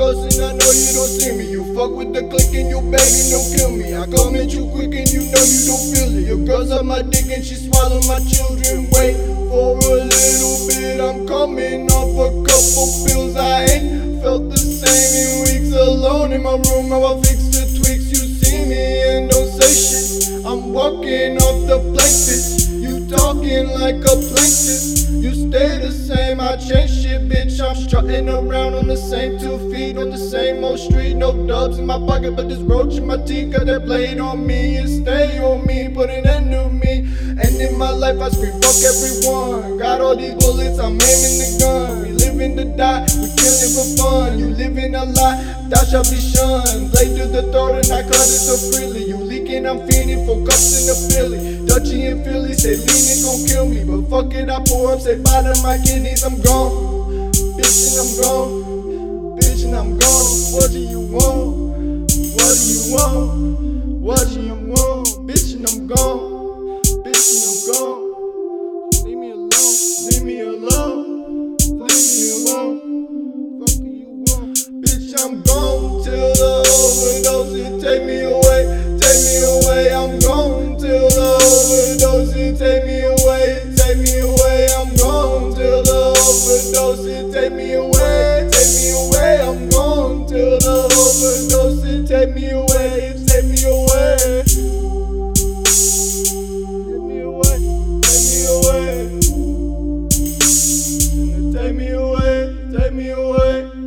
Russing, I know you don't see me. You fuck with the click and you begging, don't kill me. I come at you quick and you know you don't feel it. Your girl's on my dick and she swallowed my children. Wait for a little bit, I'm coming off a couple pills. I ain't felt the same in weeks alone in my room. Now I fix the tweaks. You see me and don't say shit. I'm walking off the places. You talking like a plankton. You stay the same, I change shit, bitch. Strutting around on the same two feet on the same old street. No dubs in my pocket, but this roach in my teeth. Got that blade on me and stay on me, put an end to me. And in my life, I scream fuck everyone. Got all these bullets, I'm aiming the gun. We living to die, we killing for fun. You living a lie, thou shalt be shunned. Blade to the throat and I cut it so freely. You leaking, I'm feeding for cups in the Philly. Dutchy and Philly say leaning gon' kill me, but fuck it, I pour up, say bye to my kidneys, I'm gone. wrong. Watching I'm wrong. Bitching I'm gone. Bitching I'm gone. Leave me alone. Leave me alone. Leave me alone. Fuck you want? Bitch, I'm gone till the overdose it take me away. Take me away. I'm gone till the overdose it take me away. Take me away. I'm gone till the overdose it take me away. Take me away. I'm gone till the overdose it take me away. me away.